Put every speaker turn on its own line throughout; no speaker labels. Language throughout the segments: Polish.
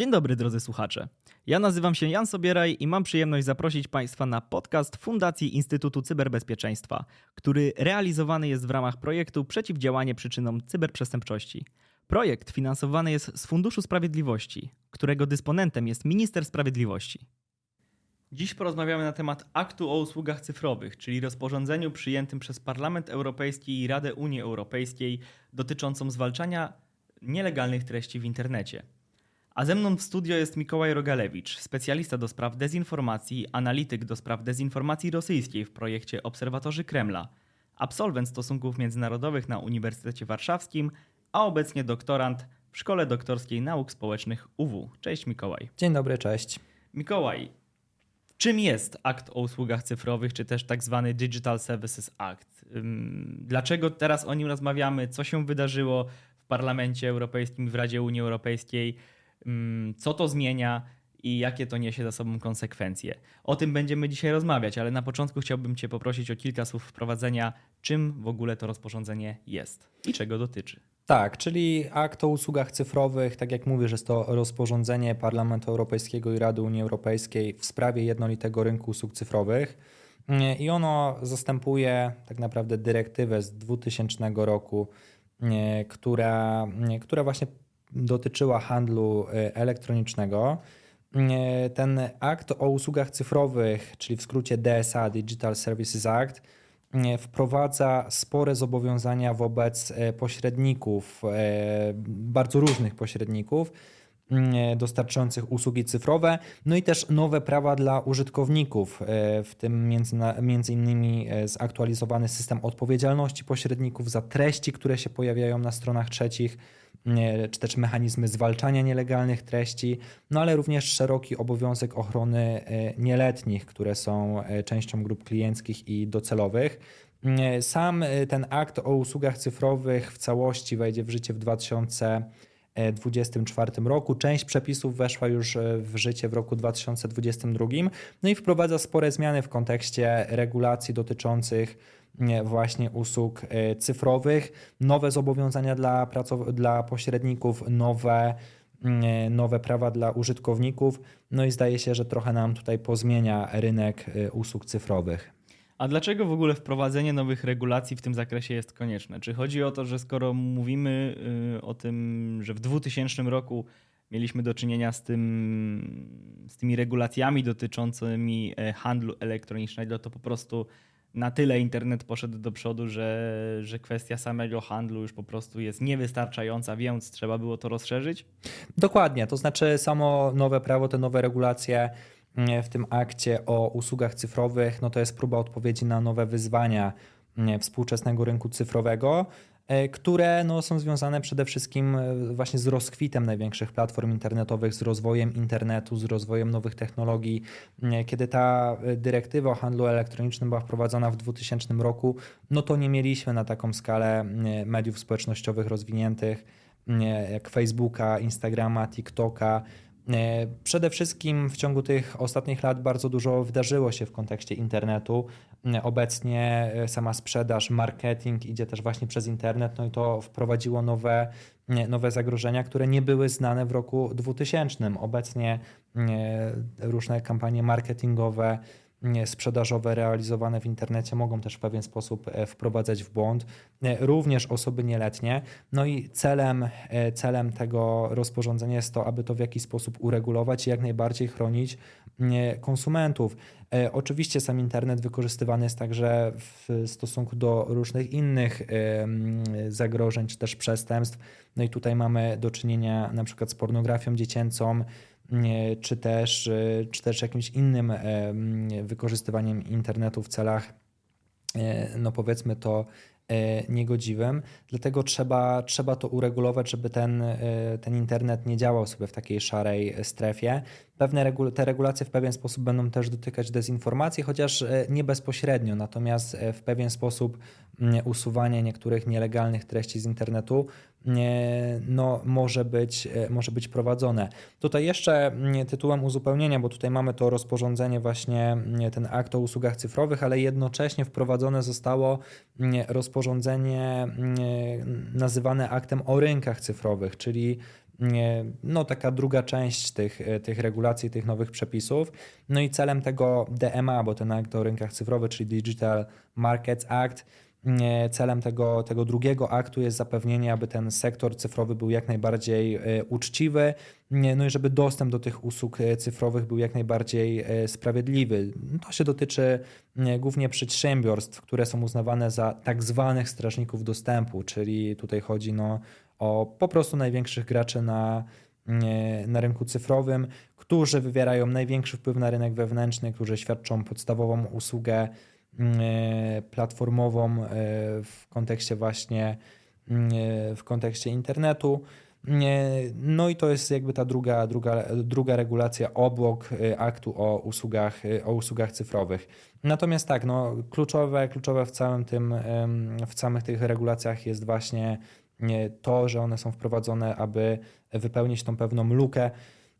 Dzień dobry drodzy słuchacze. Ja nazywam się Jan Sobieraj i mam przyjemność zaprosić Państwa na podcast Fundacji Instytutu Cyberbezpieczeństwa, który realizowany jest w ramach projektu Przeciwdziałanie przyczynom cyberprzestępczości. Projekt finansowany jest z Funduszu Sprawiedliwości, którego dysponentem jest Minister Sprawiedliwości. Dziś porozmawiamy na temat aktu o usługach cyfrowych, czyli rozporządzeniu przyjętym przez Parlament Europejski i Radę Unii Europejskiej dotyczącą zwalczania nielegalnych treści w internecie. A ze mną w studio jest Mikołaj Rogalewicz, specjalista do spraw dezinformacji, analityk do spraw dezinformacji rosyjskiej w projekcie Obserwatorzy Kremla, absolwent stosunków międzynarodowych na Uniwersytecie Warszawskim, a obecnie doktorant w Szkole Doktorskiej Nauk Społecznych UW. Cześć Mikołaj.
Dzień dobry, cześć.
Mikołaj, czym jest akt o usługach cyfrowych, czy też tak zwany Digital Services Act? Dlaczego teraz o nim rozmawiamy? Co się wydarzyło w Parlamencie Europejskim, w Radzie Unii Europejskiej? Mm, co to zmienia i jakie to niesie za sobą konsekwencje. O tym będziemy dzisiaj rozmawiać, ale na początku chciałbym Cię poprosić o kilka słów wprowadzenia, czym w ogóle to rozporządzenie jest i czego dotyczy.
Tak, czyli akt o usługach cyfrowych, tak jak mówisz, jest to rozporządzenie Parlamentu Europejskiego i Rady Unii Europejskiej w sprawie jednolitego rynku usług cyfrowych. I ono zastępuje tak naprawdę dyrektywę z 2000 roku, która, która właśnie dotyczyła handlu e, elektronicznego. E, ten akt o usługach cyfrowych, czyli w skrócie DSA, Digital Services Act, e, wprowadza spore zobowiązania wobec pośredników, bardzo różnych pośredników, dostarczających usługi cyfrowe, no i też nowe prawa dla użytkowników, w tym między, między innymi zaktualizowany system odpowiedzialności pośredników za treści, które się pojawiają na stronach trzecich czy też mechanizmy zwalczania nielegalnych treści, no ale również szeroki obowiązek ochrony e, nieletnich, które są e, częścią grup klienckich i docelowych. E, sam ten akt o usługach cyfrowych w całości wejdzie w życie w 2024 roku. Część przepisów weszła już w życie w roku 2022, no i wprowadza spore zmiany w kontekście regulacji dotyczących właśnie usług e, cyfrowych, nowe zobowiązania dla, pracow- dla pośredników, nowe, mm, nowe prawa dla użytkowników. No i zdaje się, że trochę nam tutaj pozmienia rynek e, usług cyfrowych.
A dlaczego w ogóle wprowadzenie nowych regulacji w tym zakresie jest konieczne? Czy chodzi o to, że skoro mówimy y, o tym, że w 2000 roku mieliśmy do czynienia z, tym, z tymi regulacjami dotyczącymi e, handlu elektronicznego, to po prostu na tyle internet poszedł do przodu, że, że kwestia samego handlu już po prostu jest niewystarczająca, więc trzeba było to rozszerzyć?
Dokładnie, to znaczy samo nowe prawo, te nowe regulacje w tym akcie o usługach cyfrowych, no to jest próba odpowiedzi na nowe wyzwania współczesnego rynku cyfrowego. E, które no, są związane przede wszystkim e, właśnie z rozkwitem największych platform internetowych, z rozwojem internetu, z rozwojem nowych technologii. E, kiedy ta dyrektywa o handlu elektronicznym była wprowadzona w 2000 roku, no to nie mieliśmy na taką skalę mediów społecznościowych rozwiniętych jak Facebooka, Instagrama, TikToka, E, przede wszystkim w ciągu tych ostatnich lat bardzo dużo wydarzyło się w kontekście internetu. E, obecnie e, sama sprzedaż, marketing idzie też właśnie przez internet, no i to wprowadziło nowe, nowe zagrożenia, które nie były znane w roku 2000. Obecnie różne kampanie marketingowe, sprzedażowe realizowane w internecie mogą też w pewien sposób e, wprowadzać w błąd, e, również osoby nieletnie. No i celem, e, celem tego rozporządzenia jest to, aby to w jakiś sposób uregulować i jak najbardziej chronić konsumentów. Oczywiście sam internet wykorzystywany jest także w stosunku do różnych innych zagrożeń czy też przestępstw. No i tutaj mamy do czynienia na przykład z pornografią dziecięcą, czy też, e, czy też jakimś innym e, wykorzystywaniem internetu w celach, e, no powiedzmy to, niegodziwym. Dlatego trzeba, trzeba to uregulować, żeby ten, ten internet nie działał sobie w takiej szarej strefie. Pewne regu te regulacje w pewien sposób będą też dotykać dezinformacji, chociaż nie bezpośrednio, natomiast w pewien sposób usuwanie niektórych nielegalnych treści z internetu no, może, być, e, może być prowadzone. Tutaj jeszcze tytułem uzupełnienia, bo tutaj mamy to rozporządzenie, właśnie ten akt o usługach cyfrowych, ale jednocześnie wprowadzone zostało rozporządzenie nazywane aktem o rynkach cyfrowych, czyli no, taka druga część tych, tych regulacji, tych nowych przepisów. No i celem tego DMA, bo ten akt o rynkach cyfrowych, czyli Digital Markets Act, celem tego, tego drugiego aktu jest zapewnienie, aby ten sektor cyfrowy był jak najbardziej e, uczciwy, no i żeby dostęp do tych usług e, cyfrowych był jak najbardziej e, sprawiedliwy. To się dotyczy głównie przedsiębiorstw, które są uznawane za tak zwanych strażników dostępu, czyli tutaj chodzi no, o po prostu największych graczy na, na rynku cyfrowym, którzy wywierają największy wpływ na rynek wewnętrzny, którzy świadczą podstawową usługę E, platformową e, w kontekście właśnie e, w kontekście internetu. No i to jest jakby ta druga, druga, druga regulacja obok aktu o usługach, o usługach cyfrowych. Natomiast tak, no, kluczowe, kluczowe w całym tym, w samych tych regulacjach jest właśnie to, że one są wprowadzone, aby wypełnić tą pewną lukę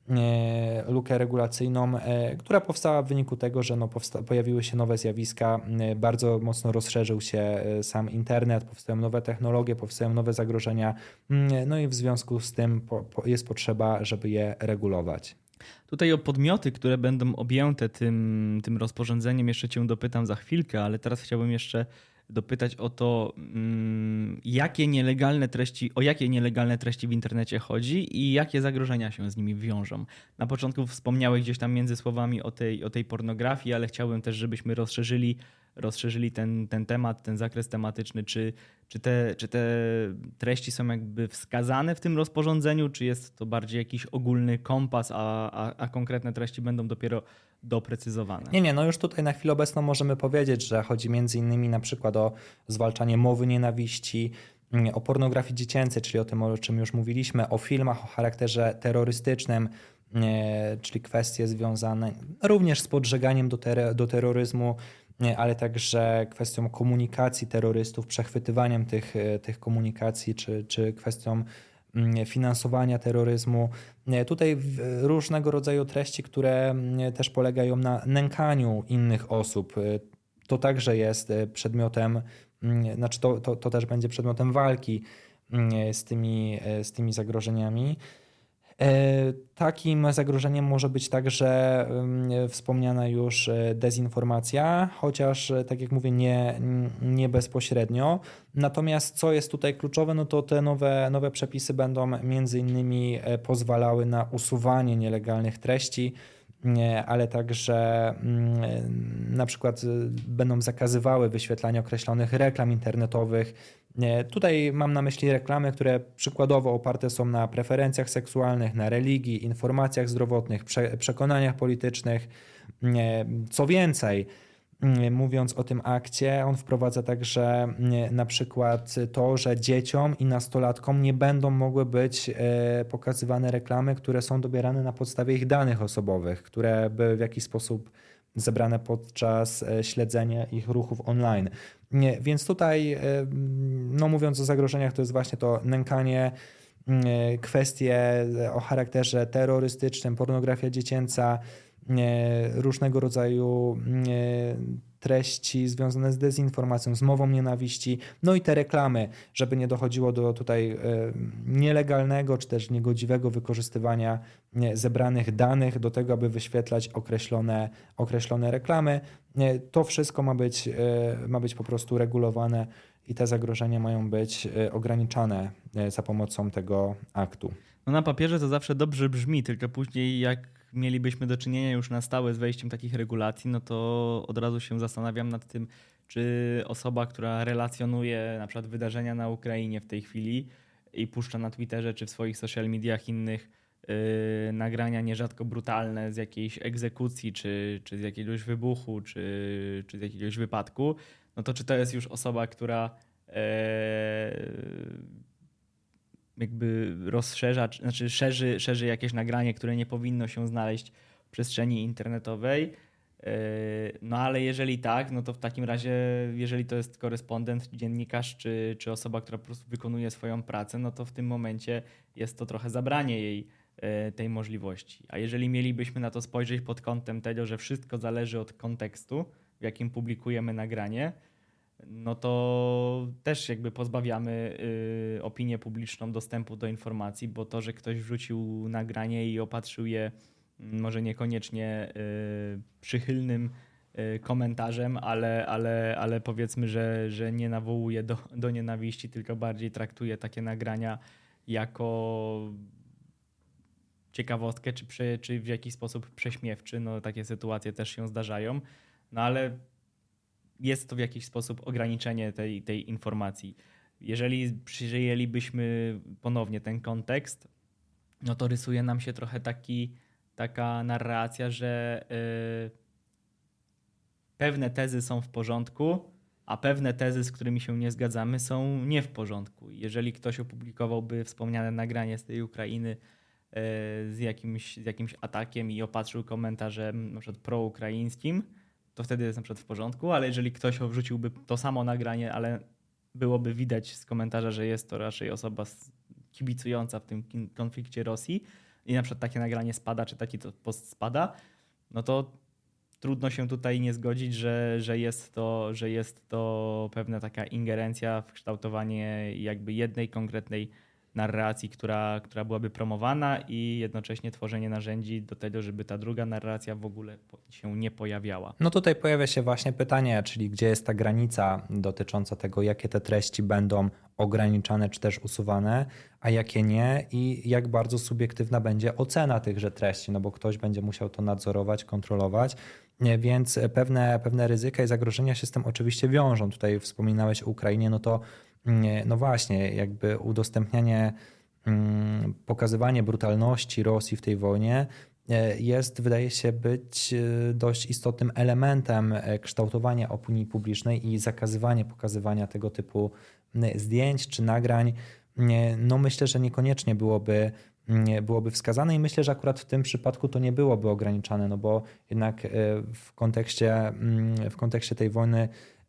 E, lukę regulacyjną, e, która powstała w wyniku tego, że no pojawiły się nowe zjawiska, e, bardzo mocno rozszerzył się sam internet, powstają nowe technologie, powstają nowe zagrożenia, no i w związku z tym jest potrzeba, żeby je regulować.
Tutaj o podmioty, które będą objęte tym, tym rozporządzeniem, jeszcze Cię dopytam za chwilkę, ale teraz chciałbym jeszcze dopytać o to, mm, jakie nielegalne treści, o jakie nielegalne treści w internecie chodzi i jakie zagrożenia się z nimi wiążą. Na początku wspomniałeś gdzieś tam między słowami o tej, o tej pornografii, ale chciałbym też, żebyśmy rozszerzyli, rozszerzyli ten, ten temat, ten zakres tematyczny. Czy, czy, te, czy te treści są jakby wskazane w tym rozporządzeniu, czy jest to bardziej jakiś ogólny kompas, a, a, a konkretne treści będą dopiero doprecyzowane.
Nie, nie, no już tutaj na chwilę obecną możemy powiedzieć, że chodzi między innymi na przykład o zwalczanie mowy nienawiści, mm, o pornografii dziecięcej, czyli o tym, o czym już mówiliśmy, o filmach o charakterze terrorystycznym, czyli kwestie związane również z podżeganiem do, ter do terroryzmu, ale także kwestią komunikacji terrorystów, przechwytywaniem tych, tych komunikacji, czy, czy kwestią Mm, finansowania terroryzmu. Tutaj różnego rodzaju treści, które mm, też polegają na nękaniu innych osób. To także jest e, przedmiotem, mm, znaczy to, to, to też będzie przedmiotem walki z tymi, e, z tymi zagrożeniami. E, takim zagrożeniem może być także wspomniana już e, dezinformacja, chociaż e, tak jak mówię, nie, nie bezpośrednio. Natomiast co jest tutaj kluczowe, no to te nowe, nowe przepisy będą między innymi pozwalały na usuwanie nielegalnych treści, ale także mm, na przykład będą zakazywały wyświetlania określonych reklam internetowych Tutaj mam na myśli reklamy, które przykładowo oparte są na preferencjach seksualnych, na religii, informacjach zdrowotnych, prze przekonaniach politycznych. Co więcej, mówiąc o tym akcie, on wprowadza także na przykład to, że dzieciom i nastolatkom nie będą mogły być e, pokazywane reklamy, które są dobierane na podstawie ich danych osobowych, które były w jakiś sposób zebrane podczas e, śledzenia ich ruchów online. Nie, więc tutaj, e, no mówiąc o zagrożeniach, to jest właśnie to nękanie, e, kwestie o charakterze terrorystycznym, pornografia dziecięca, różnego rodzaju treści związane z dezinformacją, z mową nienawiści, no i te reklamy, żeby nie dochodziło do tutaj nielegalnego czy też niegodziwego wykorzystywania zebranych danych do tego, aby wyświetlać określone, określone reklamy. To wszystko ma być, e, ma być po prostu regulowane i te zagrożenia mają być e, ograniczane e, za pomocą tego aktu.
No na papierze to zawsze dobrze brzmi, tylko później jak mielibyśmy do czynienia już na stałe z wejściem takich regulacji, no to od razu się zastanawiam nad tym, czy osoba, która relacjonuje na przykład wydarzenia na Ukrainie w tej chwili i puszcza na Twitterze czy w swoich social mediach innych yy, nagrania nierzadko brutalne z jakiejś egzekucji, czy, czy z jakiegoś wybuchu, czy, czy z jakiegoś wypadku, no to czy to jest już osoba, która yy, jakby rozszerza, znaczy szerzy, szerzy jakieś nagranie, które nie powinno się znaleźć w przestrzeni internetowej. Yy, no ale jeżeli tak, no to w takim razie, jeżeli to jest korespondent, dziennikarz czy, czy osoba, która po prostu wykonuje swoją pracę, no to w tym momencie jest to trochę zabranie jej yy, tej możliwości. A jeżeli mielibyśmy na to spojrzeć pod kątem tego, że wszystko zależy od kontekstu, w jakim publikujemy nagranie, no to też jakby pozbawiamy y, opinię publiczną dostępu do informacji, bo to, że ktoś wrzucił nagranie i opatrzył je mm, może niekoniecznie y, przychylnym y, komentarzem, ale, ale, ale powiedzmy, że, że nie nawołuje do, do nienawiści, tylko bardziej traktuje takie nagrania jako ciekawostkę, czy, czy w jakiś sposób prześmiewczy. No, takie sytuacje też się zdarzają, no ale jest to w jakiś sposób ograniczenie tej, tej informacji. Jeżeli przyjęlibyśmy ponownie ten kontekst, no to rysuje nam się trochę taki, taka narracja, że yy, pewne tezy są w porządku, a pewne tezy, z którymi się nie zgadzamy, są nie w porządku. Jeżeli ktoś opublikowałby wspomniane nagranie z tej Ukrainy yy, z, jakimś, z jakimś atakiem i opatrzył komentarzem na przykład proukraińskim, to wtedy jest na przykład w porządku, ale jeżeli ktoś wrzuciłby to samo nagranie, ale byłoby widać z komentarza, że jest to raczej osoba kibicująca w tym konflikcie Rosji i na przykład takie nagranie spada, czy taki post spada, no to trudno się tutaj nie zgodzić, że, że, jest to, że jest to pewna taka ingerencja w kształtowanie jakby jednej konkretnej narracji, która, która byłaby promowana i jednocześnie tworzenie narzędzi do tego, żeby ta druga narracja w ogóle się nie pojawiała.
No tutaj pojawia się właśnie pytanie, czyli gdzie jest ta granica dotycząca tego, jakie te treści będą ograniczane czy też usuwane, a jakie nie i jak bardzo subiektywna będzie ocena tychże treści, no bo ktoś będzie musiał to nadzorować, kontrolować, więc pewne, pewne ryzyka i zagrożenia się z tym oczywiście wiążą. Tutaj wspominałeś o Ukrainie, no to no właśnie, jakby udostępnianie, mm, pokazywanie brutalności Rosji w tej wojnie e, jest, wydaje się, być e, dość istotnym elementem e, kształtowania opinii publicznej i zakazywanie pokazywania tego typu zdjęć czy nagrań. No myślę, że niekoniecznie byłoby, byłoby wskazane i myślę, że akurat w tym przypadku to nie byłoby ograniczane, no bo jednak w kontekście, w kontekście tej wojny E,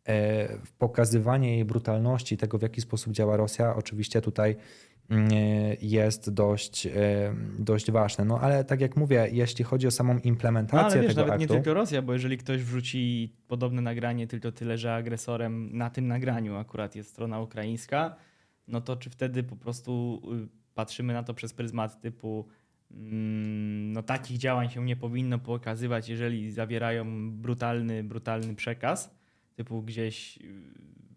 pokazywanie jej brutalności, tego w jaki sposób działa Rosja, oczywiście tutaj mm, jest dość, e, dość ważne. No ale tak jak mówię, jeśli chodzi o samą implementację no, ale wiesz, tego
nawet
aktu,
nie tylko Rosja, bo jeżeli ktoś wrzuci podobne nagranie, tylko tyle, że agresorem na tym nagraniu akurat jest strona ukraińska, no to czy wtedy po prostu y, patrzymy na to przez pryzmat typu mm, no takich działań się nie powinno pokazywać, jeżeli zawierają brutalny, brutalny przekaz, typu gdzieś y,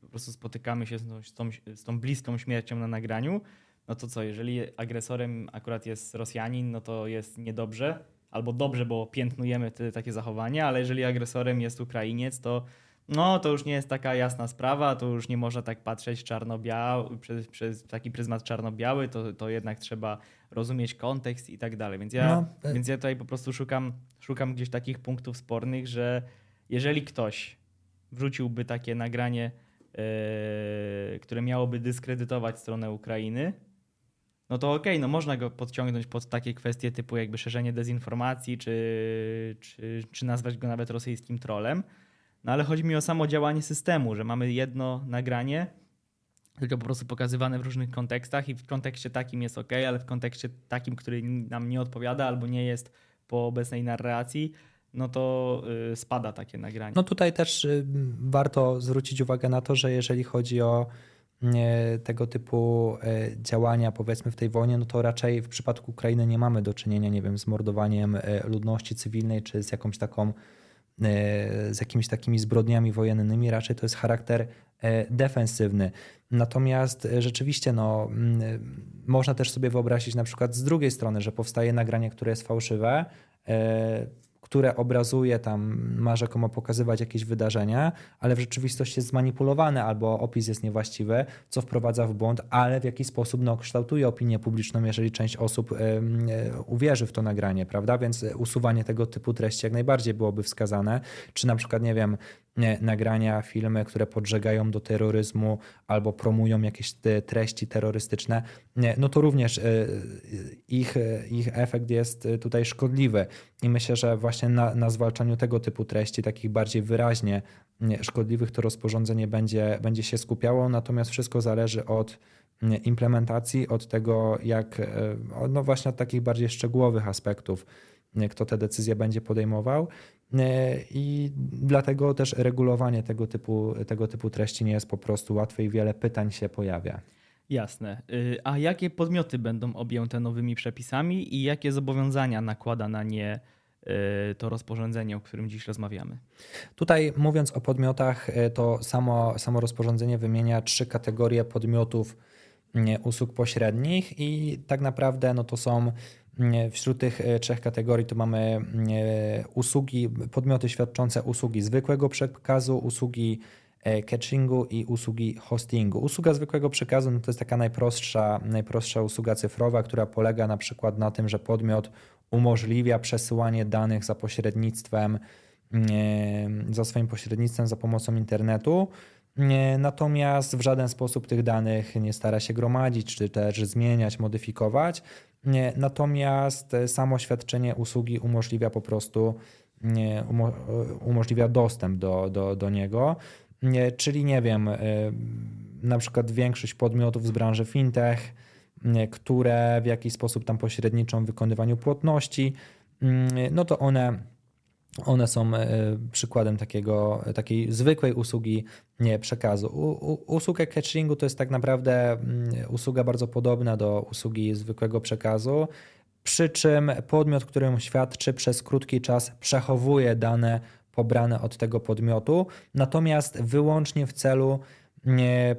po prostu spotykamy się z tą, z tą, z tą bliską śmiercią na nagraniu, no to co, jeżeli agresorem akurat jest Rosjanin, no to jest niedobrze, albo dobrze, bo piętnujemy te, takie zachowania, ale jeżeli agresorem jest Ukrainiec, to no to już nie jest taka jasna sprawa, to już nie można tak patrzeć czarno-biały, przez, przez taki pryzmat czarno-biały, to, to jednak trzeba rozumieć kontekst i tak dalej. Więc ja, no. E- więc ja tutaj po prostu szukam, szukam gdzieś takich punktów spornych, że jeżeli ktoś wrzuciłby takie nagranie, yy, które miałoby dyskredytować stronę Ukrainy, no to okej, okay, no można go podciągnąć pod takie kwestie typu jakby szerzenie dezinformacji, czy, czy, czy nazwać go nawet rosyjskim trolem. No ale chodzi mi o samo działanie systemu, że mamy jedno nagranie, tylko po prostu pokazywane w różnych kontekstach i w kontekście takim jest ok, ale w kontekście takim, który nam nie odpowiada albo nie jest po obecnej narracji, no to y, spada takie nagranie.
No tutaj też y, warto zwrócić uwagę na to, że jeżeli chodzi o tego typu y, działania, powiedzmy w tej wojnie, no to raczej w przypadku Ukrainy nie mamy do czynienia, nie wiem, z mordowaniem ludności cywilnej, czy z jakąś taką, z jakimiś takimi zbrodniami wojennymi, raczej to jest charakter defensywny. Natomiast rzeczywiście no, można też sobie wyobrazić na przykład z drugiej strony, że powstaje nagranie, które jest fałszywe, które obrazuje tam, ma rzekomo pokazywać jakieś wydarzenia, ale w rzeczywistości jest zmanipulowane albo opis jest niewłaściwy, co wprowadza w błąd, ale w jakiś sposób no, kształtuje opinię publiczną, jeżeli część osób y, y, uwierzy w to nagranie, prawda? Więc usuwanie tego typu treści jak najbardziej byłoby wskazane. Czy na przykład, nie wiem, nagrania, filmy, które podżegają do terroryzmu albo promują jakieś treści terrorystyczne, no to również e, ich, ich efekt jest tutaj szkodliwy. I myślę, że właśnie na, na zwalczaniu tego typu treści, takich bardziej wyraźnie szkodliwych, to rozporządzenie będzie, będzie się skupiało, natomiast wszystko zależy od implementacji, od tego, jak, e, no właśnie od takich bardziej szczegółowych aspektów kto te decyzje będzie podejmował. I dlatego też regulowanie tego typu, tego typu treści nie jest po prostu łatwe i wiele pytań się pojawia.
Jasne. Y, a jakie podmioty będą objęte nowymi przepisami i jakie zobowiązania nakłada na nie y, to rozporządzenie, o którym dziś rozmawiamy?
Tutaj mówiąc o podmiotach, y, to samo, samo rozporządzenie wymienia trzy kategorie podmiotów usług pośrednich i tak naprawdę no to są Wśród tych trzech kategorii to mamy usługi, podmioty świadczące usługi zwykłego przekazu, usługi E, catchingu i usługi hostingu. Usługa zwykłego przekazu no to jest taka najprostsza, najprostsza usługa cyfrowa, która polega na przykład na tym, że podmiot umożliwia przesyłanie danych za pośrednictwem, za swoim pośrednictwem za pomocą internetu. Natomiast w żaden sposób tych danych nie stara się gromadzić, czy też zmieniać, modyfikować. Natomiast samo świadczenie usługi umożliwia po prostu umożliwia dostęp do, do, do niego. Czyli nie wiem, y, na przykład większość podmiotów z branży fintech, które w jakiś sposób tam pośredniczą w wykonywaniu płatności, y, no to one, one są przykładem takiego, takiej zwykłej usługi nie, przekazu. U, usługę catchingu to jest tak naprawdę usługa bardzo podobna do usługi zwykłego przekazu, przy czym podmiot, którym świadczy przez krótki czas przechowuje dane pobrane od tego podmiotu, natomiast wyłącznie w celu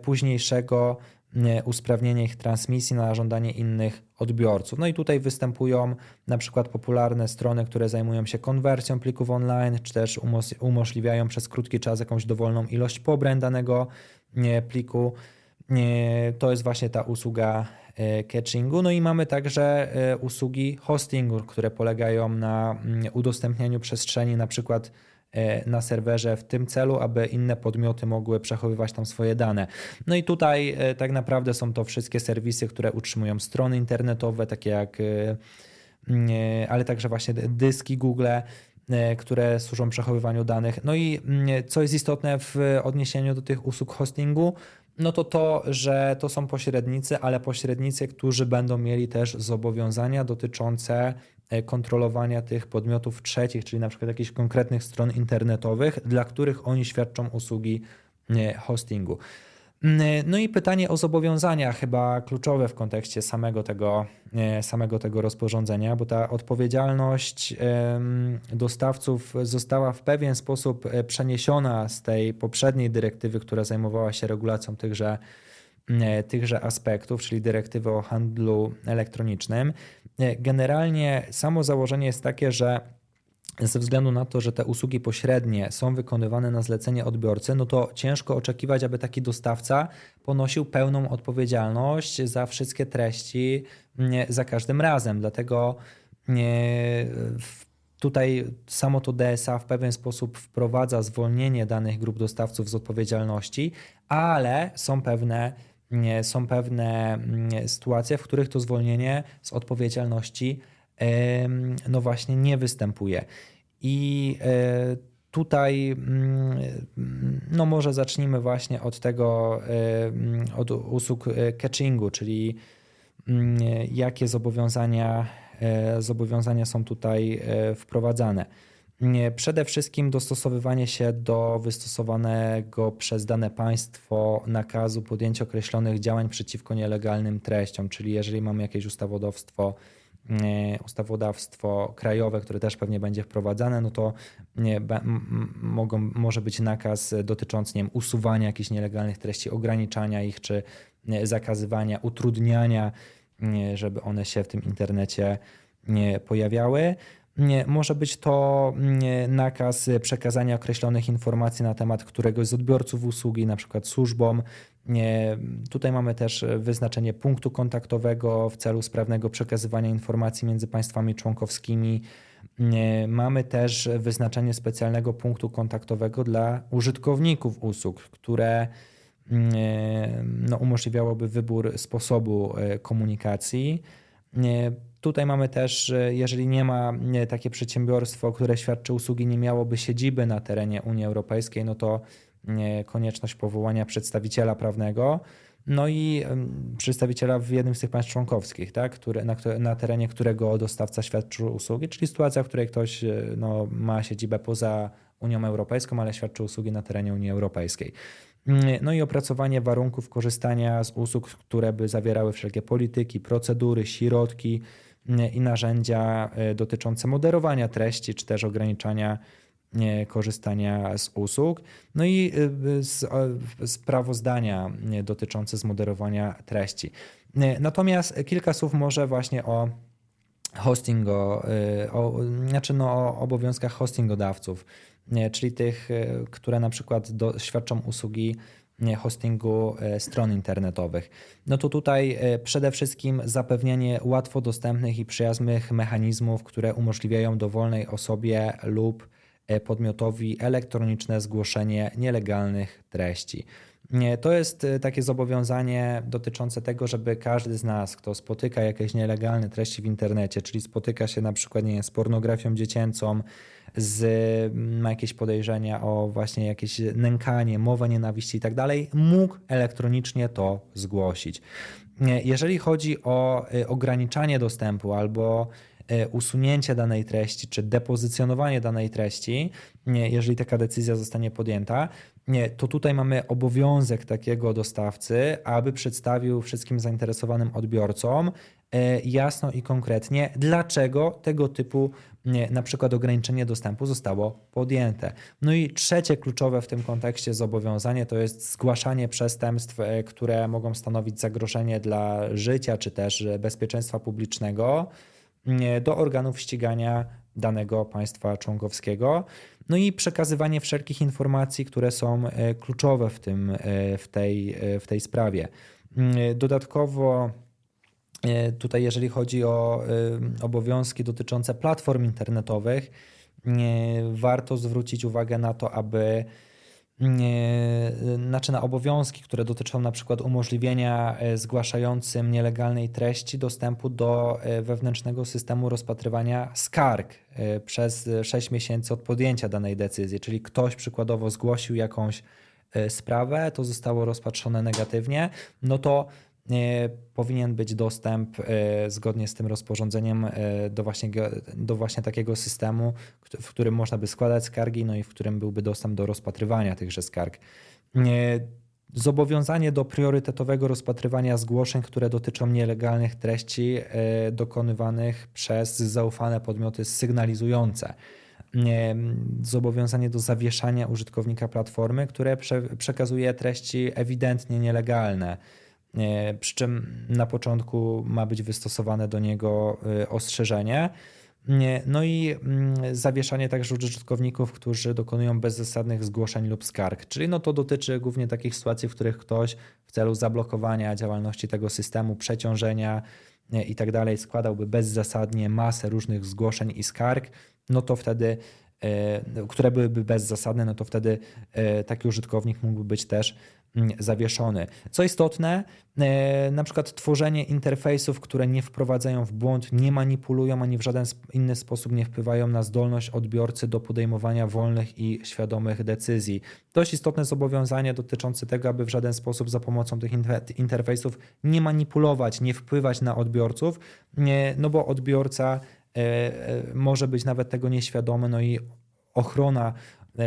późniejszego usprawnienia ich transmisji na żądanie innych odbiorców. No i tutaj występują na przykład popularne strony, które zajmują się konwersją plików online, czy też umożliwiają przez krótki czas jakąś dowolną ilość pobrań danego pliku. To jest właśnie ta usługa e, catchingu. No i mamy także e, usługi hostingu, które polegają na udostępnianiu przestrzeni na przykład E, na serwerze w tym celu, aby inne podmioty mogły przechowywać tam swoje dane. No i tutaj e, tak naprawdę są to wszystkie serwisy, które utrzymują strony internetowe, takie jak, e, ale także właśnie dyski Google, które służą przechowywaniu danych. No i co jest istotne w odniesieniu do tych usług hostingu, no to to, że to są pośrednicy, ale pośrednicy, którzy będą mieli też zobowiązania dotyczące E, kontrolowania tych podmiotów trzecich, czyli na przykład jakichś konkretnych stron internetowych, dla których oni świadczą usługi e, hostingu. Mm, e, no i pytanie o zobowiązania, chyba kluczowe w kontekście samego tego, samego tego rozporządzenia, bo ta odpowiedzialność dostawców została w pewien sposób przeniesiona z tej poprzedniej dyrektywy, która zajmowała się regulacją tychże E, tychże aspektów, czyli dyrektywy o handlu elektronicznym. Generalnie samo założenie jest takie, że ze względu na to, że te usługi pośrednie są wykonywane na zlecenie odbiorcy, no to ciężko oczekiwać, aby taki dostawca ponosił pełną odpowiedzialność za wszystkie treści za każdym razem. Dlatego tutaj samo to DSA w pewien sposób wprowadza zwolnienie danych grup dostawców z odpowiedzialności, ale są pewne są pewne mm, sytuacje, w których to zwolnienie z odpowiedzialności no właśnie nie występuje. I e, tutaj mm, no może zacznijmy właśnie od tego, od usług e, catchingu, czyli mm, jakie zobowiązania, e, zobowiązania są tutaj wprowadzane. Przede wszystkim dostosowywanie się do wystosowanego przez dane państwo nakazu podjęcia określonych działań przeciwko nielegalnym treściom, czyli jeżeli mamy jakieś ustawodawstwo, ustawodawstwo krajowe, które też pewnie będzie wprowadzane, no to mogą, może być nakaz dotyczący nie wiem, usuwania jakichś nielegalnych treści, ograniczania ich czy zakazywania, utrudniania, żeby one się w tym internecie nie pojawiały. Może być to nakaz przekazania określonych informacji na temat któregoś z odbiorców usługi, na przykład służbom. Tutaj mamy też wyznaczenie punktu kontaktowego w celu sprawnego przekazywania informacji między państwami członkowskimi. Mamy też wyznaczenie specjalnego punktu kontaktowego dla użytkowników usług, które no, umożliwiałoby wybór sposobu e, komunikacji. Tutaj mamy też, jeżeli nie ma takie przedsiębiorstwo, które świadczy usługi, nie miałoby siedziby na terenie Unii Europejskiej, no to konieczność powołania przedstawiciela prawnego. no i przedstawiciela w jednym z tych państw członkowskich, tak, na, na terenie którego dostawca świadczył usługi, czyli sytuacja, w której ktoś no, ma siedzibę poza Unią Europejską, ale świadczy usługi na terenie Unii Europejskiej. No i opracowanie warunków korzystania z usług, które by zawierały wszelkie polityki, procedury, środki i narzędzia e, dotyczące moderowania treści, czy też ograniczania e, korzystania z usług. No i e, sprawozdania dotyczące zmoderowania treści. Natomiast kilka słów może właśnie o hostingu, o, znaczy no, o obowiązkach hostingodawców czyli tych, e, które na przykład do, świadczą usługi hostingu e, stron internetowych. No to tutaj e, przede wszystkim zapewnienie łatwo dostępnych i przyjaznych mechanizmów, które umożliwiają dowolnej osobie lub podmiotowi elektroniczne zgłoszenie nielegalnych treści. To jest takie zobowiązanie dotyczące tego, żeby każdy z nas, kto spotyka jakieś nielegalne treści w internecie, czyli spotyka się na przykład nie, z pornografią dziecięcą, z, ma jakieś podejrzenia o właśnie jakieś nękanie, mowę nienawiści i tak dalej, mógł elektronicznie to zgłosić. Jeżeli chodzi o y, ograniczanie dostępu albo usunięcie danej treści czy depozycjonowanie danej treści, jeżeli taka decyzja zostanie podjęta, to tutaj mamy obowiązek takiego dostawcy, aby przedstawił wszystkim zainteresowanym odbiorcom y, jasno i konkretnie, dlaczego tego typu na przykład ograniczenie dostępu zostało podjęte. No i trzecie kluczowe w tym kontekście zobowiązanie to jest zgłaszanie przestępstw, e, które mogą stanowić zagrożenie dla życia czy też bezpieczeństwa publicznego do organów ścigania danego państwa członkowskiego. No i przekazywanie wszelkich informacji, które są e, kluczowe w, tym, e, w, tej, w tej sprawie. Dodatkowo E, tutaj, jeżeli chodzi o e, obowiązki dotyczące platform internetowych, e, warto zwrócić uwagę na to, aby znaczy na obowiązki, które dotyczą na przykład umożliwienia zgłaszającym nielegalnej treści dostępu do wewnętrznego systemu rozpatrywania skarg przez 6 miesięcy od podjęcia danej decyzji. Czyli ktoś przykładowo zgłosił jakąś sprawę, to zostało rozpatrzone negatywnie, no to powinien być dostęp e, zgodnie z tym rozporządzeniem e, do właśnie, do właśnie takiego systemu, w którym można by składać skargi, no i w którym byłby dostęp do rozpatrywania tychże skarg. Zobowiązanie do priorytetowego rozpatrywania zgłoszeń, które dotyczą nielegalnych treści e, dokonywanych przez zaufane podmioty sygnalizujące. Zobowiązanie do zawieszania użytkownika platformy, które przekazuje treści ewidentnie nielegalne E, przy czym na początku ma być wystosowane do niego e, ostrzeżenie. E, no i mm, zawieszanie także użytkowników, którzy dokonują bezzasadnych zgłoszeń lub skarg. Czyli no to dotyczy głównie takich sytuacji, w których ktoś w celu zablokowania działalności tego systemu, przeciążenia i tak składałby bezzasadnie masę różnych zgłoszeń i skarg, no to wtedy które byłyby bezzasadne, no to wtedy taki użytkownik mógłby być też zawieszony. Co istotne, e, na przykład tworzenie interfejsów, które nie wprowadzają w błąd, nie manipulują ani w żaden inny sposób nie wpływają na zdolność odbiorcy do podejmowania wolnych i świadomych decyzji. Dość istotne zobowiązanie dotyczące tego, aby w żaden sposób za pomocą tych interfejsów nie manipulować, nie wpływać na odbiorców, no bo odbiorca e, e, może być nawet tego nieświadomy, no i ochrona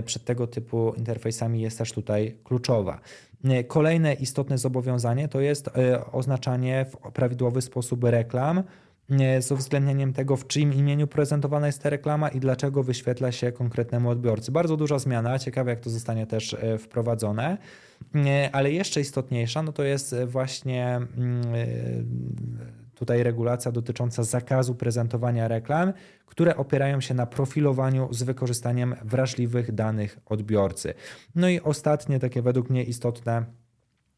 przed tego typu interfejsami jest też tutaj kluczowa. Kolejne istotne zobowiązanie to jest e, oznaczanie w prawidłowy sposób reklam e, z uwzględnieniem tego, w czyim imieniu prezentowana jest ta reklama i dlaczego wyświetla się konkretnemu odbiorcy. Bardzo duża zmiana, ciekawe jak to zostanie też e, wprowadzone, ale jeszcze istotniejsza no to jest właśnie mm, tutaj regulacja dotycząca zakazu prezentowania reklam, które opierają się na profilowaniu z wykorzystaniem wrażliwych danych odbiorcy. No i ostatnie, takie według mnie istotne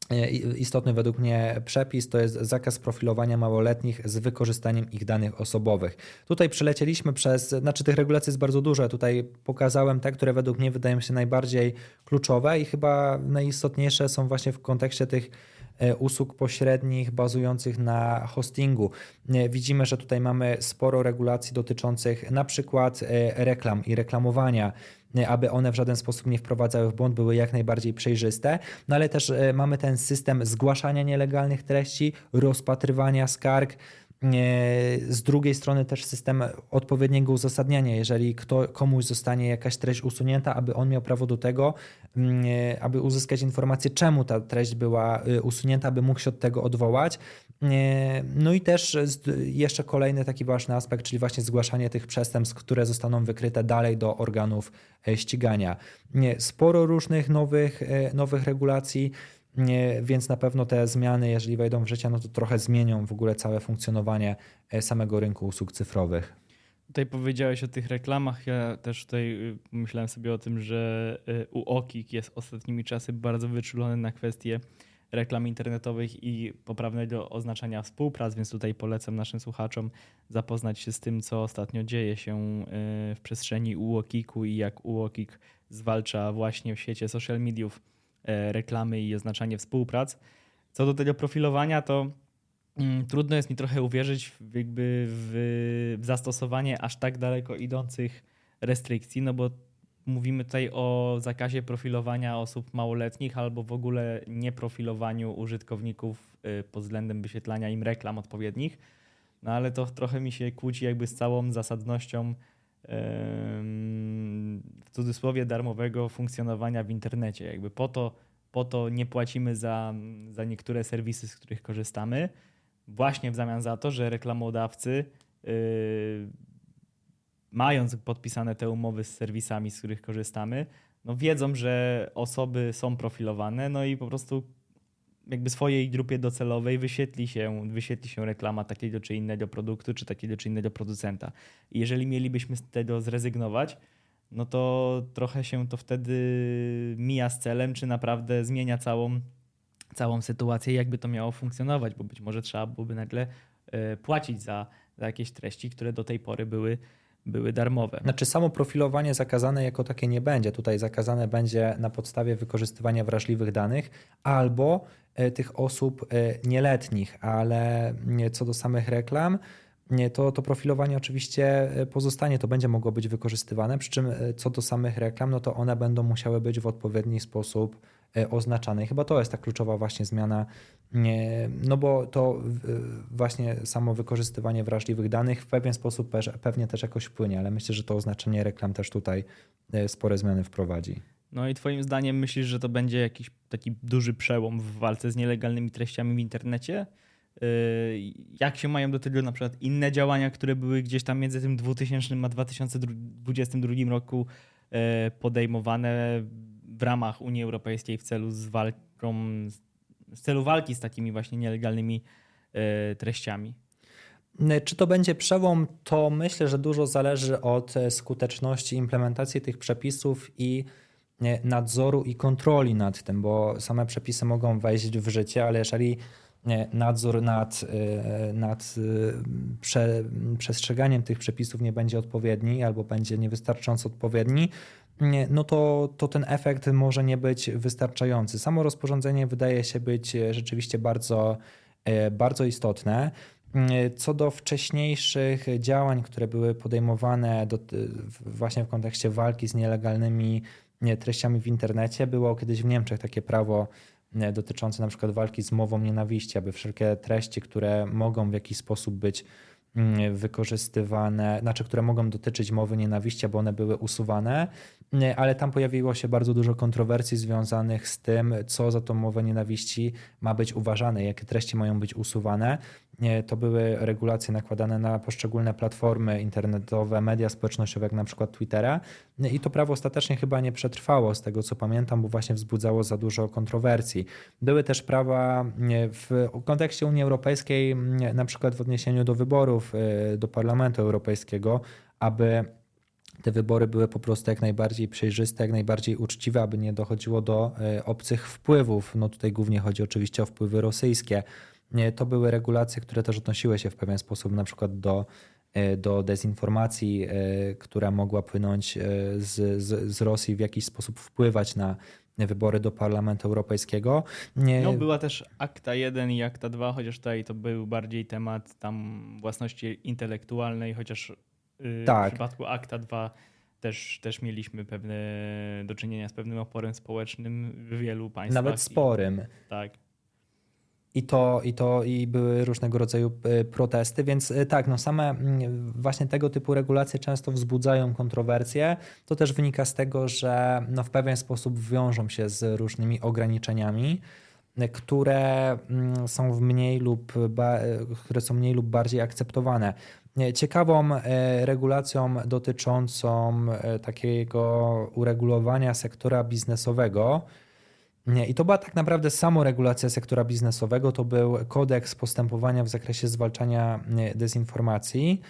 e, Istotny według mnie przepis to jest zakaz profilowania małoletnich z wykorzystaniem ich danych osobowych. Tutaj przelecieliśmy przez, znaczy tych regulacji jest bardzo dużo, tutaj pokazałem te, które według mnie wydają się najbardziej kluczowe i chyba najistotniejsze są właśnie w kontekście tych usług pośrednich bazujących na hostingu. Widzimy, że tutaj mamy sporo regulacji dotyczących na przykład reklam i reklamowania aby one w żaden sposób nie wprowadzały w błąd, były jak najbardziej przejrzyste. No ale też mamy ten system zgłaszania nielegalnych treści, rozpatrywania skarg, z drugiej strony też system odpowiedniego uzasadniania. Jeżeli kto, komuś zostanie jakaś treść usunięta, aby on miał prawo do tego, mm, aby uzyskać informację, czemu ta treść była y, usunięta, aby mógł się od tego odwołać. No i też jeszcze kolejny taki ważny aspekt, czyli właśnie zgłaszanie tych przestępstw, które zostaną wykryte dalej do organów e, ścigania. Sporo różnych nowych, e, nowych regulacji więc na pewno te zmiany, jeżeli wejdą w życie, no to trochę zmienią w ogóle całe funkcjonowanie e, samego rynku usług cyfrowych.
Tutaj powiedziałeś o tych reklamach. Ja też tutaj y, myślałem sobie o tym, że y, UOKiK jest ostatnimi czasy bardzo wyczulony na kwestie reklam internetowych i poprawnego oznaczania współprac, więc tutaj polecam naszym słuchaczom zapoznać się z tym, co ostatnio dzieje się y, w przestrzeni UOKiK-u i jak UOKiK zwalcza właśnie w świecie social mediów reklamy i oznaczanie współprac. Co do tego profilowania, to mm, trudno jest mi trochę uwierzyć w, jakby w, zastosowanie aż tak daleko idących restrykcji, no bo mówimy tutaj o zakazie profilowania osób małoletnich albo w ogóle nieprofilowaniu użytkowników y, pod względem wyświetlania im reklam odpowiednich. No ale to trochę mi się kłóci jakby z całą zasadnością w cudzysłowie darmowego funkcjonowania w internecie. Jakby po to, po to nie płacimy za, za niektóre serwisy, z których korzystamy, właśnie w zamian za to, że reklamodawcy yy, mając podpisane te umowy z serwisami, z których korzystamy, no wiedzą, że osoby są profilowane, no i po prostu jakby swojej grupie docelowej wyświetli się, wyświetli się reklama takiego czy innego produktu, czy takiego czy innego producenta. I jeżeli mielibyśmy z tego zrezygnować, no to trochę się to wtedy mija z celem, czy naprawdę zmienia całą, całą sytuację, jakby to miało funkcjonować, bo być może trzeba byłoby nagle e, płacić za, za jakieś treści, które do tej pory były były darmowe.
Znaczy samo profilowanie zakazane jako takie nie będzie. Tutaj zakazane będzie na podstawie wykorzystywania wrażliwych danych albo e, tych osób e, nieletnich, ale co do samych reklam, to, to profilowanie oczywiście e, pozostanie, to będzie mogło być wykorzystywane, przy czym co do samych reklam, no to one będą musiały być w odpowiedni sposób E, oznaczane. I chyba to jest ta kluczowa właśnie zmiana, no bo to właśnie samo wykorzystywanie wrażliwych danych w pewien sposób pewnie też jakoś wpłynie, ale myślę, że to oznaczenie reklam też tutaj e, spore zmiany wprowadzi.
No i twoim zdaniem myślisz, że to będzie jakiś taki duży przełom w walce z nielegalnymi treściami w internecie? E, jak się mają do tego na przykład inne działania, które były gdzieś tam między tym 2000 a 2022 roku podejmowane w ramach Unii Europejskiej w celu z walką, w celu walki z takimi właśnie nielegalnymi e, treściami.
Czy to będzie przełom, to myślę, że dużo zależy od e, skuteczności implementacji tych przepisów i e, nadzoru i kontroli nad tym, bo same przepisy mogą wejść w życie, ale jeżeli nadzór nad, nad prze, przestrzeganiem tych przepisów nie będzie odpowiedni albo będzie niewystarczająco odpowiedni, no to, to ten efekt może nie być wystarczający. Samo rozporządzenie wydaje się być e, rzeczywiście bardzo, e, bardzo istotne. E, co do wcześniejszych działań, które były podejmowane do, właśnie w kontekście walki z nielegalnymi treściami w internecie, było kiedyś w Niemczech takie prawo dotyczące na przykład walki z mową nienawiści, aby wszelkie treści, które mogą w jakiś sposób być Mm, wykorzystywane, znaczy, które mogą dotyczyć mowy nienawiści, bo one były usuwane, mm, ale tam pojawiło się bardzo dużo kontrowersji związanych z tym, co za tą mowę nienawiści ma być uważane, jakie treści mają być usuwane. To były regulacje nakładane na poszczególne platformy internetowe, media społecznościowe, jak na przykład Twittera. I to prawo ostatecznie chyba nie przetrwało, z tego co pamiętam, bo właśnie wzbudzało za dużo kontrowersji. Były też prawa w kontekście Unii Europejskiej, na przykład w odniesieniu do wyborów y, do Parlamentu Europejskiego, aby te wybory były po prostu jak najbardziej przejrzyste, jak najbardziej uczciwe, aby nie dochodziło do y, obcych wpływów. No tutaj głównie chodzi oczywiście o wpływy rosyjskie to były regulacje, które też odnosiły się w pewien sposób na przykład do do dezinformacji, która mogła płynąć z, z, z Rosji, w jakiś sposób wpływać na wybory do Parlamentu Europejskiego.
Nie... No, była też akta 1 i akta 2, chociaż tutaj to był bardziej temat tam własności intelektualnej, chociaż tak. w przypadku akta 2 też, też mieliśmy pewne do czynienia z pewnym oporem społecznym w wielu państwach.
Nawet sporym.
tak.
I to, i to i były różnego rodzaju e, protesty, więc e, tak, no same mm, właśnie tego typu regulacje często wzbudzają kontrowersje. To też wynika z tego, że no w pewien sposób wiążą się z różnymi ograniczeniami, które mm, są w mniej lub które są mniej lub bardziej akceptowane. Ciekawą regulacją dotyczącą takiego uregulowania sektora biznesowego. I to była tak naprawdę samoregulacja sektora biznesowego, to był kodeks postępowania w zakresie zwalczania dezinformacji,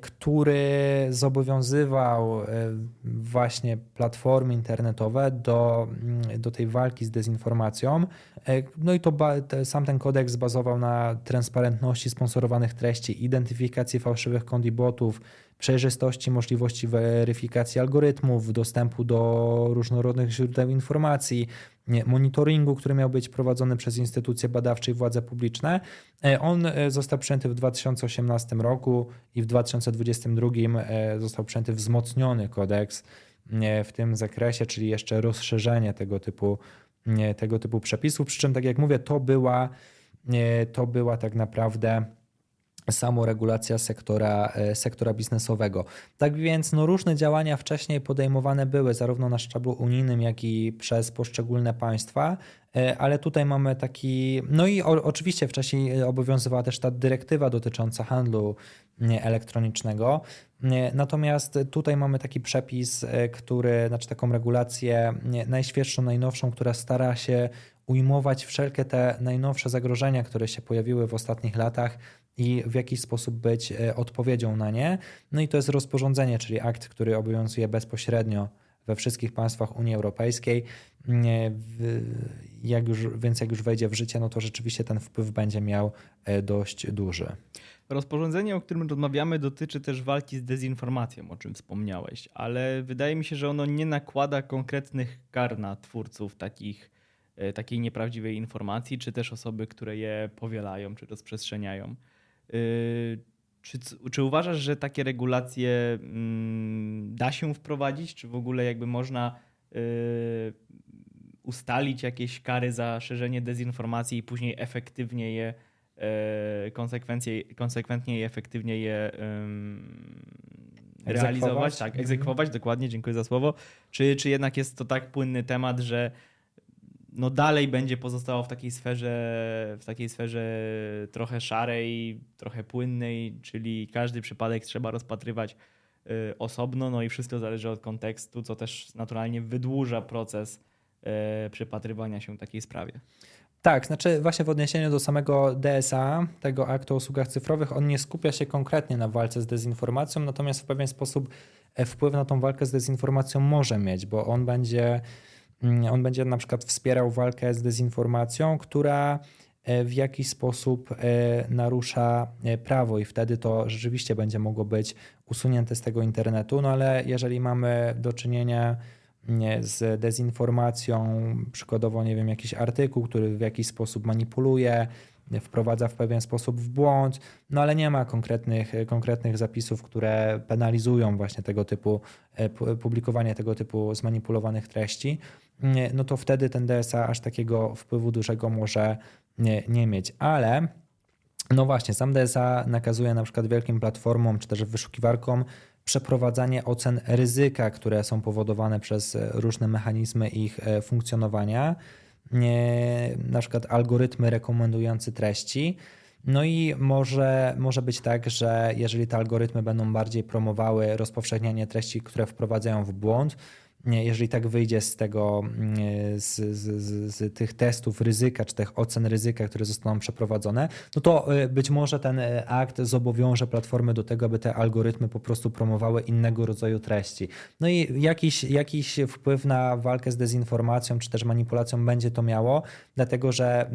który zobowiązywał e, właśnie platformy internetowe do, mm, do tej walki z dezinformacją. E, no i to sam ten kodeks bazował na transparentności sponsorowanych treści, identyfikacji fałszywych kont i botów, przejrzystości, możliwości weryfikacji algorytmów, dostępu do różnorodnych źródeł informacji, monitoringu, który miał być prowadzony przez instytucje badawcze i władze publiczne. E, on e, został przyjęty w 2018 roku i w 2022 e, został przyjęty wzmocniony kodeks w tym zakresie, czyli jeszcze rozszerzenie tego typu, tego typu przepisów. Przy czym, tak jak mówię, to była, to była tak naprawdę samoregulacja sektora, e, sektora biznesowego. Tak więc no, różne działania wcześniej podejmowane były zarówno na szczeblu unijnym, jak i przez poszczególne państwa, e, ale tutaj mamy taki, no i o, oczywiście wcześniej obowiązywała też ta dyrektywa dotycząca handlu elektronicznego. Natomiast tutaj mamy taki przepis, e, który, znaczy taką regulację najświeższą, najnowszą, która stara się ujmować wszelkie te najnowsze zagrożenia, które się pojawiły w ostatnich latach i w jakiś sposób być e, odpowiedzią na nie. No i to jest rozporządzenie, czyli akt, który obowiązuje bezpośrednio we wszystkich państwach Unii Europejskiej. Jak już, więc jak już wejdzie w życie, no to rzeczywiście ten wpływ będzie miał e, dość duży.
Rozporządzenie, o którym rozmawiamy, dotyczy też walki z dezinformacją, o czym wspomniałeś, ale wydaje mi się, że ono nie nakłada konkretnych kar na twórców takich, e, takiej nieprawdziwej informacji, czy też osoby, które je powielają, czy rozprzestrzeniają. Y, czy, czy uważasz, że takie regulacje mm, da się wprowadzić? Czy w ogóle jakby można y, ustalić jakieś kary za szerzenie dezinformacji i później efektywnie je, y, konsekwencje, konsekwentnie i efektywnie je realizować? Tak, egzekwować, dokładnie, dziękuję za słowo. Czy, czy jednak jest to tak płynny temat, że no dalej będzie pozostało w takiej sferze, w takiej sferze trochę szarej, trochę płynnej, czyli każdy przypadek trzeba rozpatrywać y, osobno, no i wszystko zależy od kontekstu, co też naturalnie wydłuża proces y, przypatrywania się takiej sprawie.
Tak, znaczy właśnie w odniesieniu do samego DSA, tego aktu o usługach cyfrowych, on nie skupia się konkretnie na walce z dezinformacją, natomiast w pewien sposób e, wpływ na tą walkę z dezinformacją może mieć, bo on będzie on będzie na przykład wspierał walkę z dezinformacją, która e, w jakiś sposób e, narusza e, prawo i wtedy to rzeczywiście będzie mogło być usunięte z tego internetu. No ale jeżeli mamy do czynienia z dezinformacją, przykładowo, nie wiem, jakiś artykuł, który w jakiś sposób manipuluje, wprowadza w pewien sposób w błąd, no ale nie ma konkretnych, konkretnych zapisów, które penalizują właśnie tego typu publikowanie tego typu zmanipulowanych treści no to wtedy ten DSA aż takiego wpływu dużego może nie, nie mieć. Ale no właśnie, sam DSA nakazuje na przykład wielkim platformom czy też wyszukiwarkom przeprowadzanie ocen ryzyka, które są powodowane przez różne mechanizmy ich e, funkcjonowania, na przykład algorytmy rekomendujące treści. No i może, może być tak, że jeżeli te algorytmy będą bardziej promowały rozpowszechnianie treści, które wprowadzają w błąd, jeżeli tak wyjdzie z tego, z, z, z, tych testów ryzyka, czy tych ocen ryzyka, które zostaną przeprowadzone, no to być może ten akt zobowiąże platformy do tego, aby te algorytmy po prostu promowały innego rodzaju treści. No i jakiś, jakiś wpływ na walkę z dezinformacją, czy też manipulacją będzie to miało, dlatego że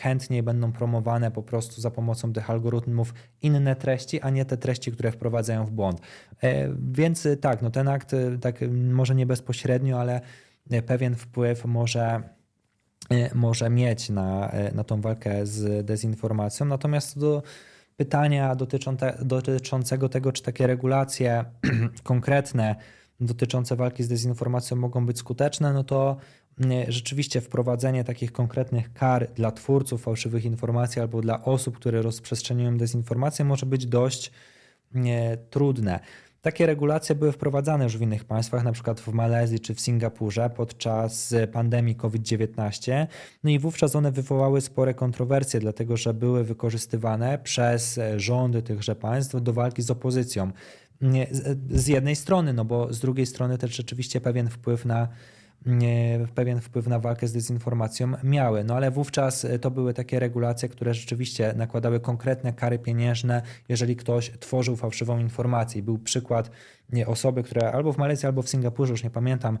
chętniej będą promowane po prostu za pomocą tych algorytmów inne treści, a nie te treści, które wprowadzają w błąd. E, więc tak, no ten akt tak może nie bezpośrednio, ale pewien wpływ może e, może mieć na, e, na tą walkę z dezinformacją. Natomiast do pytania dotyczącego tego, czy takie regulacje konkretne dotyczące walki z dezinformacją mogą być skuteczne, no to rzeczywiście wprowadzenie takich konkretnych kar dla twórców fałszywych informacji albo dla osób, które rozprzestrzeniają dezinformację, może być dość trudne. Takie regulacje były wprowadzane już w innych państwach, na przykład w Malezji czy w Singapurze podczas pandemii COVID-19. No i wówczas one wywołały spore kontrowersje, dlatego że były wykorzystywane przez rządy tychże państw do walki z opozycją. Z jednej strony, no bo z drugiej strony też rzeczywiście pewien wpływ na pewien wpływ na walkę z dezinformacją miały. No ale wówczas e, to były takie regulacje, które rzeczywiście nakładały konkretne kary pieniężne, jeżeli ktoś tworzył fałszywą informację. Był przykład osoby, która albo w Malezji, albo w Singapurze, już nie pamiętam,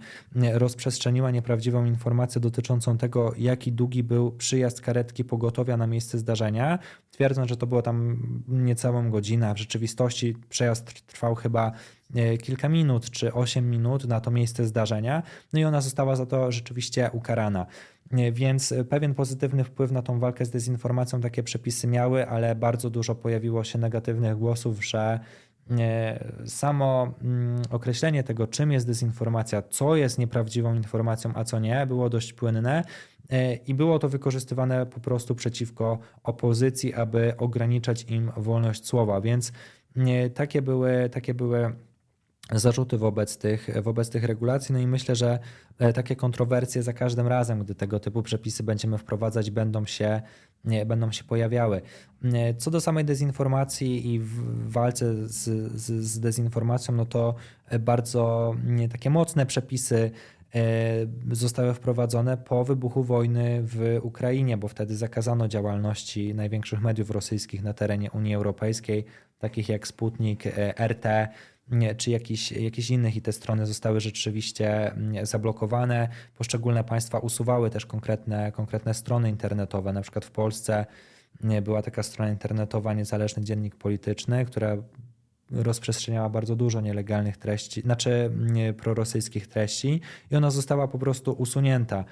rozprzestrzeniła nieprawdziwą informację dotyczącą tego, jaki długi był przyjazd karetki pogotowia na miejsce zdarzenia, twierdząc, że to było tam niecałą godzinę, a w rzeczywistości przejazd trwał chyba kilka minut czy 8 minut na to miejsce zdarzenia, no i ona została za to rzeczywiście ukarana. E, więc pewien pozytywny wpływ na tą walkę z dezinformacją takie przepisy miały, ale bardzo dużo pojawiło się negatywnych głosów, że samo mm, określenie tego, czym jest dezinformacja, co jest nieprawdziwą informacją, a co nie, było dość płynne e, i było to wykorzystywane po prostu przeciwko opozycji, aby ograniczać im wolność słowa. Więc takie były, takie były zarzuty wobec tych, wobec tych regulacji. No i myślę, że e, takie kontrowersje za każdym razem, gdy tego typu przepisy będziemy wprowadzać, będą się, nie, będą się pojawiały. E, co do samej dezinformacji i walce z, z, z dezinformacją, no to bardzo nie, takie mocne przepisy e, zostały wprowadzone po wybuchu wojny w Ukrainie, bo wtedy zakazano działalności największych mediów rosyjskich na terenie Unii Europejskiej, takich jak Sputnik, RT, czy jakichś, jakichś innych i te strony zostały rzeczywiście mm, zablokowane. Poszczególne państwa usuwały też konkretne, konkretne strony internetowe. Na przykład w Polsce była taka strona internetowa Niezależny Dziennik Polityczny, która rozprzestrzeniała bardzo dużo nielegalnych treści, znaczy prorosyjskich treści i ona została po prostu usunięta.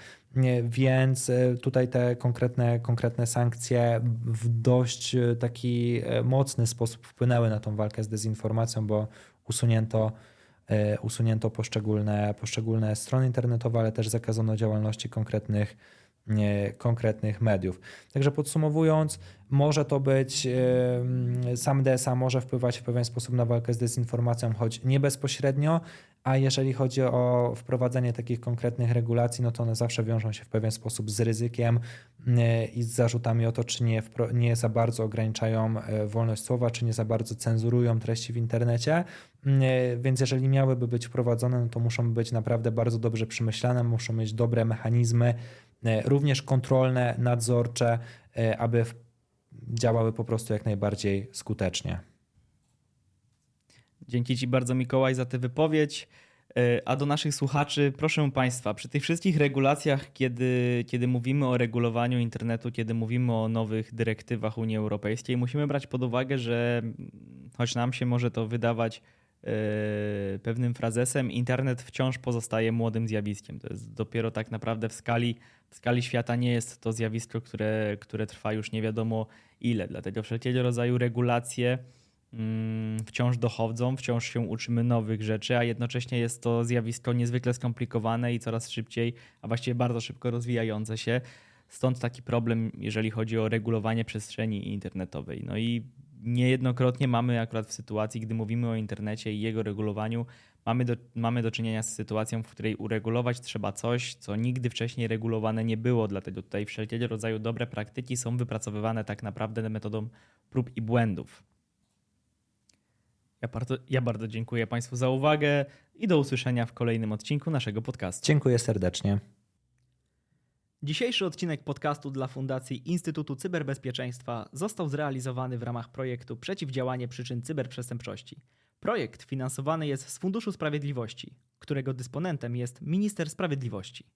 Więc e, tutaj te konkretne, konkretne sankcje w dość e, taki e, mocny sposób wpłynęły na tą walkę z dezinformacją, bo usunięto, e, usunięto poszczególne, poszczególne strony internetowe, ale też zakazano działalności konkretnych, konkretnych mediów. Także podsumowując, może to być, sam DSA może wpływać w pewien sposób na walkę z dezinformacją, choć nie bezpośrednio, a jeżeli chodzi o wprowadzenie takich konkretnych regulacji, no to one zawsze wiążą się w pewien sposób z ryzykiem e, i z zarzutami o to, czy nie, nie za bardzo ograniczają e, wolność słowa, czy nie za bardzo cenzurują treści w internecie. E, więc jeżeli miałyby być wprowadzone, no to muszą być naprawdę bardzo dobrze przemyślane, muszą mieć dobre mechanizmy, również kontrolne, nadzorcze, aby działały po prostu jak najbardziej skutecznie.
Dzięki Ci bardzo, Mikołaj, za tę wypowiedź. E, a do naszych słuchaczy, proszę Państwa, przy tych wszystkich regulacjach, kiedy, kiedy mówimy o regulowaniu internetu, kiedy mówimy o nowych dyrektywach Unii Europejskiej, musimy brać pod uwagę, że choć nam się może to wydawać e, pewnym frazesem, internet wciąż pozostaje młodym zjawiskiem. To jest dopiero tak naprawdę w skali, w skali świata nie jest to zjawisko, które, które trwa już nie wiadomo ile. Dlatego wszelkiego rodzaju regulacje Mm, wciąż dochodzą, wciąż się uczymy nowych rzeczy, a jednocześnie jest to zjawisko niezwykle skomplikowane i coraz szybciej, a właściwie bardzo szybko rozwijające się. Stąd taki problem, jeżeli chodzi o regulowanie przestrzeni internetowej. No i niejednokrotnie mamy akurat w sytuacji, gdy mówimy o internecie i jego regulowaniu, mamy do, mamy do czynienia z sytuacją, w której uregulować trzeba coś, co nigdy wcześniej regulowane nie było. Dlatego tutaj wszelkiego rodzaju dobre praktyki są wypracowywane tak naprawdę metodą prób i błędów. Ja bardzo, ja bardzo dziękuję Państwu za uwagę i do usłyszenia w kolejnym odcinku naszego podcastu.
Dziękuję serdecznie.
Dzisiejszy odcinek podcastu dla Fundacji Instytutu Cyberbezpieczeństwa został zrealizowany w ramach projektu Przeciwdziałanie przyczyn cyberprzestępczości. Projekt finansowany jest z Funduszu Sprawiedliwości, którego dysponentem jest Minister Sprawiedliwości.